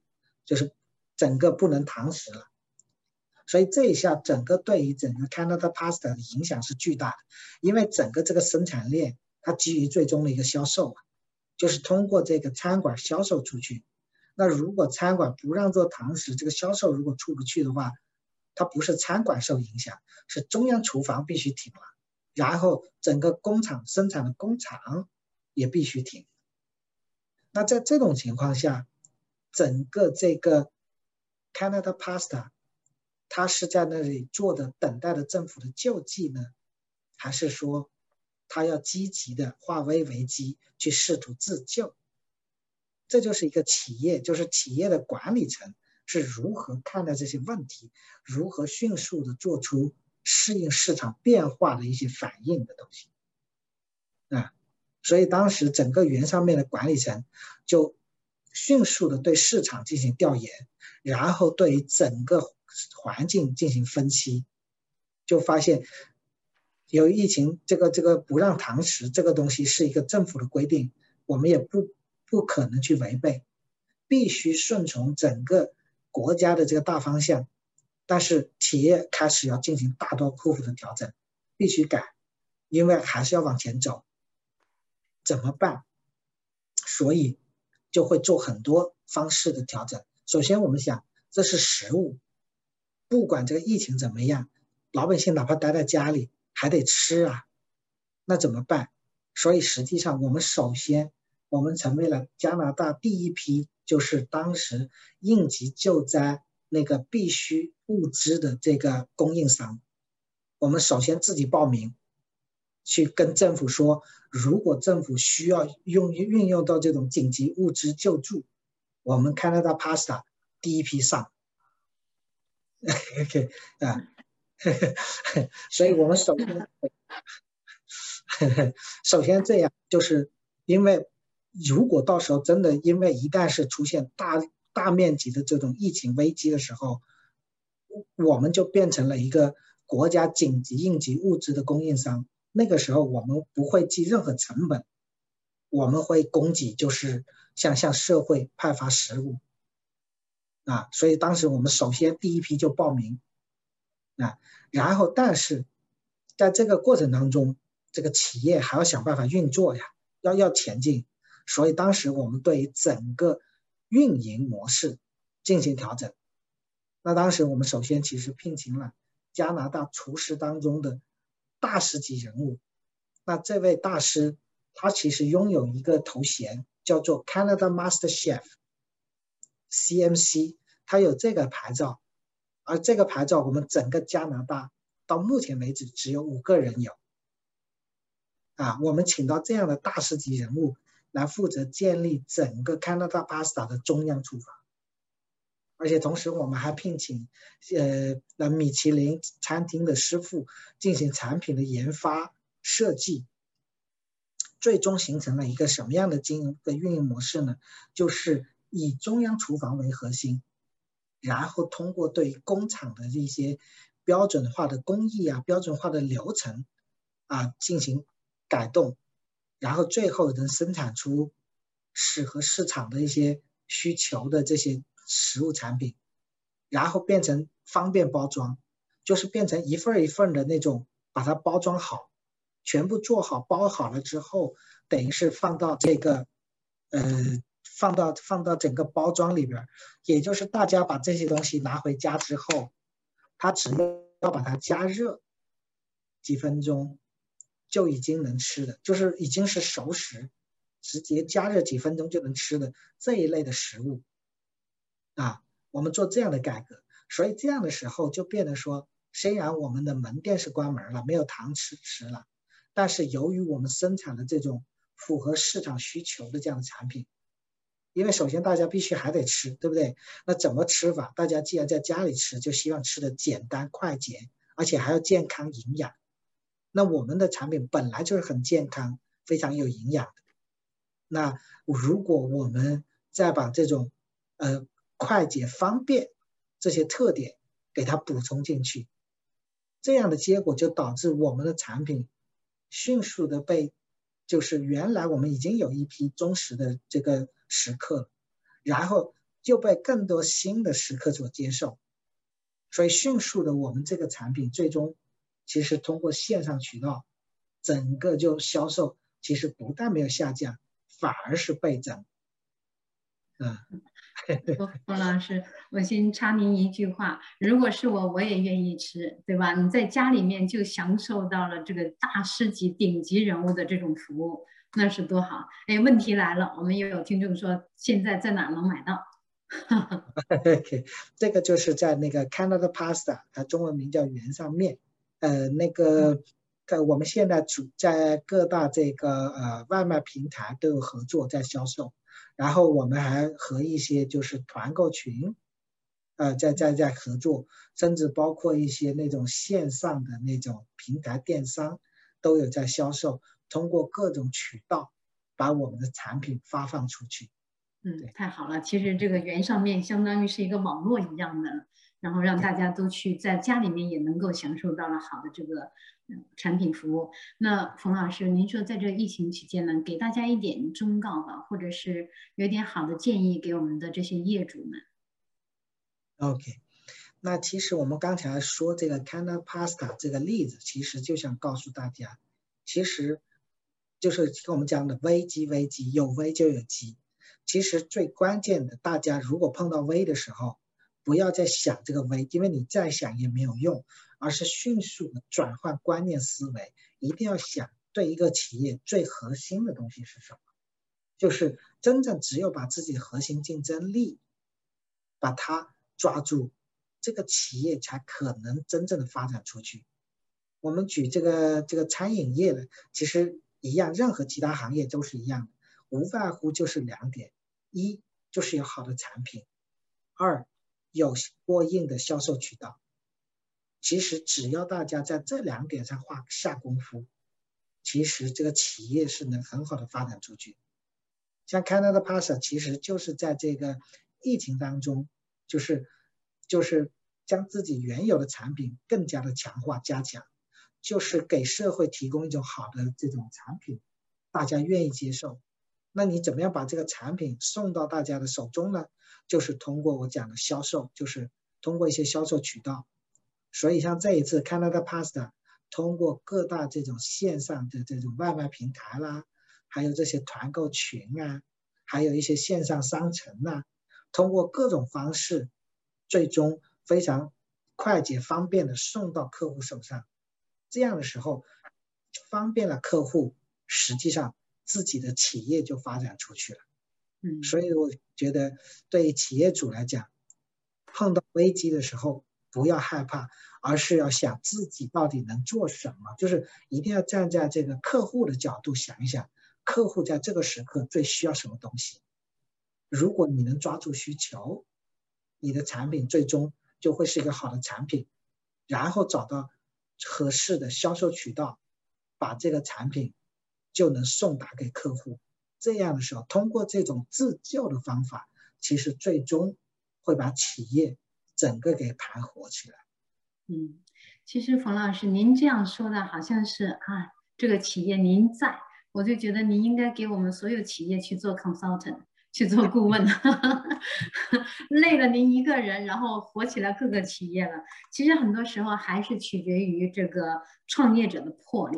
就是整个不能堂食了。所以这一下，整个对于整个 Canada Pasta 的影响是巨大的，因为整个这个生产链它基于最终的一个销售嘛，就是通过这个餐馆销售出去。那如果餐馆不让做堂食，这个销售如果出不去的话，它不是餐馆受影响，是中央厨房必须停了，然后整个工厂生产的工厂也必须停。那在这种情况下，整个这个 Canada Pasta，它是在那里做的，等待的政府的救济呢，还是说他要积极的化危为机，去试图自救？这就是一个企业，就是企业的管理层是如何看待这些问题，如何迅速的做出适应市场变化的一些反应的东西啊。所以当时整个云上面的管理层就迅速的对市场进行调研，然后对于整个环境进行分析，就发现由于疫情这个这个不让堂食这个东西是一个政府的规定，我们也不不可能去违背。必须顺从整个国家的这个大方向，但是企业开始要进行大刀阔斧的调整，必须改，因为还是要往前走，怎么办？所以就会做很多方式的调整。首先，我们想这是食物，不管这个疫情怎么样，老百姓哪怕待在家里还得吃啊，那怎么办？所以实际上，我们首先我们成为了加拿大第一批，就是当时应急救灾那个必须物资的这个供应商。我们首先自己报名。去跟政府说，如果政府需要用运用到这种紧急物资救助，我们 Canada Pasta 第一批上。OK 啊，<laughs> 所以我们首先首先这样，就是因为如果到时候真的因为一旦是出现大大面积的这种疫情危机的时候，我们就变成了一个国家紧急应急物资的供应商。那个时候我们不会计任何成本，我们会供给，就是向向社会派发食物，啊，所以当时我们首先第一批就报名，啊，然后但是在这个过程当中，这个企业还要想办法运作呀，要要前进，所以当时我们对于整个运营模式进行调整，那当时我们首先其实聘请了加拿大厨师当中的。大师级人物，那这位大师他其实拥有一个头衔，叫做 Canada Master Chef（CMC），他有这个牌照，而这个牌照我们整个加拿大到目前为止只有五个人有。啊，我们请到这样的大师级人物来负责建立整个 Canada Pasta 的中央厨房。而且同时，我们还聘请，呃，那米其林餐厅的师傅进行产品的研发设计，最终形成了一个什么样的经营的运营模式呢？就是以中央厨房为核心，然后通过对工厂的这些标准化的工艺啊、标准化的流程啊进行改动，然后最后能生产出适合市场的一些需求的这些。食物产品，然后变成方便包装，就是变成一份一份的那种，把它包装好，全部做好包好了之后，等于是放到这个，呃，放到放到整个包装里边，也就是大家把这些东西拿回家之后，他只要把它加热几分钟，就已经能吃的，就是已经是熟食，直接加热几分钟就能吃的这一类的食物。啊，我们做这样的改革，所以这样的时候就变得说，虽然我们的门店是关门了，没有堂吃吃了，但是由于我们生产的这种符合市场需求的这样的产品，因为首先大家必须还得吃，对不对？那怎么吃法？大家既然在家里吃，就希望吃的简单快捷，而且还要健康营养。那我们的产品本来就是很健康、非常有营养的。那如果我们再把这种，呃。快捷方便这些特点给它补充进去，这样的结果就导致我们的产品迅速的被，就是原来我们已经有一批忠实的这个食客，然后就被更多新的食客所接受，所以迅速的我们这个产品最终其实通过线上渠道，整个就销售其实不但没有下降，反而是倍增，嗯。<laughs> 冯老师，我先插您一句话：如果是我，我也愿意吃，对吧？你在家里面就享受到了这个大师级、顶级人物的这种服务，那是多好！哎，问题来了，我们也有听众说，现在在哪能买到？<laughs> 这个就是在那个 Canada Pasta，它中文名叫圆上面，呃，那个，呃，我们现在主在各大这个呃外卖平台都有合作在销售。然后我们还和一些就是团购群，呃，在在在合作，甚至包括一些那种线上的那种平台电商，都有在销售，通过各种渠道把我们的产品发放出去。嗯，太好了，其实这个圆上面相当于是一个网络一样的，然后让大家都去在家里面也能够享受到了好的这个产品服务。那冯老师，您说在这疫情期间呢，给大家一点忠告吧，或者是有点好的建议给我们的这些业主们。OK，那其实我们刚才说这个 c a n a Pasta 这个例子，其实就想告诉大家，其实就是跟我们讲的危机，危机有危就有机。其实最关键的，大家如果碰到危的时候，不要再想这个危，因为你再想也没有用，而是迅速的转换观念思维，一定要想对一个企业最核心的东西是什么，就是真正只有把自己的核心竞争力，把它抓住，这个企业才可能真正的发展出去。我们举这个这个餐饮业的，其实一样，任何其他行业都是一样的，无外乎就是两点：一就是有好的产品，二。有过硬的销售渠道，其实只要大家在这两点上画下功夫，其实这个企业是能很好的发展出去。像 Canada Pasta 其实就是在这个疫情当中，就是就是将自己原有的产品更加的强化加强，就是给社会提供一种好的这种产品，大家愿意接受。那你怎么样把这个产品送到大家的手中呢？就是通过我讲的销售，就是通过一些销售渠道。所以像这一次 Canada Pasta 通过各大这种线上的这种外卖平台啦，还有这些团购群啊，还有一些线上商城啊，通过各种方式，最终非常快捷方便的送到客户手上。这样的时候，方便了客户，实际上自己的企业就发展出去了。嗯，所以我觉得对企业主来讲，碰到危机的时候不要害怕，而是要想自己到底能做什么，就是一定要站在这个客户的角度想一想，客户在这个时刻最需要什么东西。如果你能抓住需求，你的产品最终就会是一个好的产品，然后找到合适的销售渠道，把这个产品就能送达给客户。这样的时候，通过这种自救的方法，其实最终会把企业整个给盘活起来。嗯，其实冯老师，您这样说的好像是啊，这个企业您在，我就觉得您应该给我们所有企业去做 consultant，<laughs> 去做顾问，<laughs> 累了您一个人，然后活起来各个企业了。其实很多时候还是取决于这个创业者的魄力。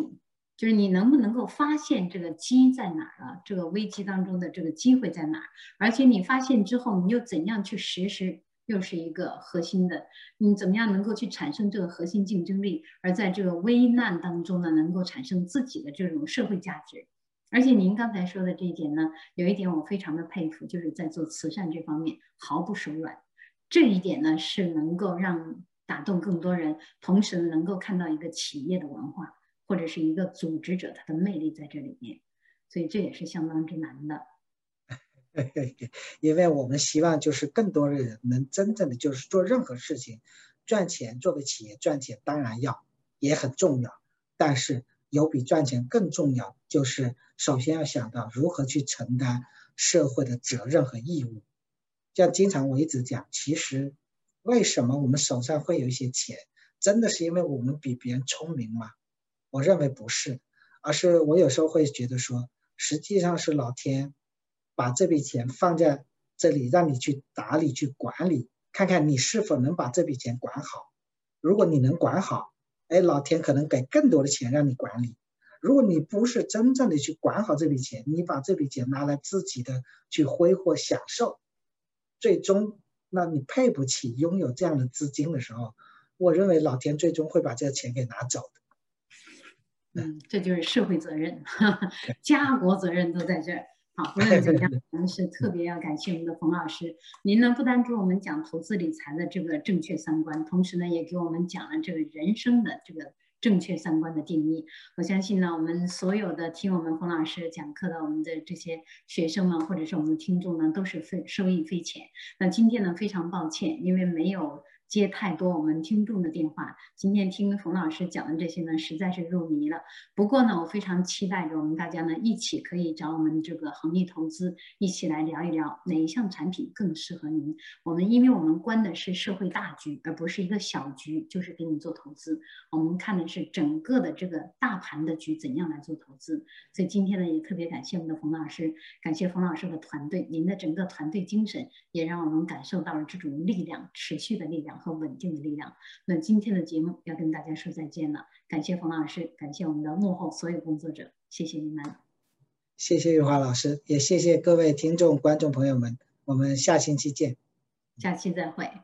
就是你能不能够发现这个机在哪儿了？这个危机当中的这个机会在哪儿？而且你发现之后，你又怎样去实施？又是一个核心的，你怎么样能够去产生这个核心竞争力？而在这个危难当中呢，能够产生自己的这种社会价值。而且您刚才说的这一点呢，有一点我非常的佩服，就是在做慈善这方面毫不手软。这一点呢，是能够让打动更多人，同时能够看到一个企业的文化。或者是一个组织者，他的魅力在这里面，所以这也是相当之难的。<laughs> 因为我们希望就是更多的人能真正的就是做任何事情赚钱，作为企业赚钱当然要也很重要，但是有比赚钱更重要，就是首先要想到如何去承担社会的责任和义务。像经常我一直讲，其实为什么我们手上会有一些钱，真的是因为我们比别人聪明吗？我认为不是，而是我有时候会觉得说，实际上是老天把这笔钱放在这里，让你去打理、去管理，看看你是否能把这笔钱管好。如果你能管好，哎，老天可能给更多的钱让你管理。如果你不是真正的去管好这笔钱，你把这笔钱拿来自己的去挥霍享受，最终那你配不起拥有这样的资金的时候，我认为老天最终会把这个钱给拿走的。嗯，这就是社会责任，<laughs> 家国责任都在这儿。好，无论怎样，我们是特别要感谢我们的冯老师。您呢，不单给我们讲投资理财的这个正确三观，同时呢，也给我们讲了这个人生的这个正确三观的定义。我相信呢，我们所有的听我们冯老师讲课的我们的这些学生们，或者是我们的听众呢，都是非受益匪浅。那今天呢，非常抱歉，因为没有。接太多我们听众的电话。今天听冯老师讲的这些呢，实在是入迷了。不过呢，我非常期待着我们大家呢一起可以找我们这个恒利投资一起来聊一聊哪一项产品更适合您。我们因为我们关的是社会大局，而不是一个小局，就是给你做投资。我们看的是整个的这个大盘的局怎样来做投资。所以今天呢，也特别感谢我们的冯老师，感谢冯老师的团队，您的整个团队精神也让我们感受到了这种力量，持续的力量和稳定的力量。那今天的节目要跟大家说再见了，感谢冯老师，感谢我们的幕后所有工作者，谢谢你们。谢谢玉华老师，也谢谢各位听众、观众朋友们，我们下星期见。下期再会。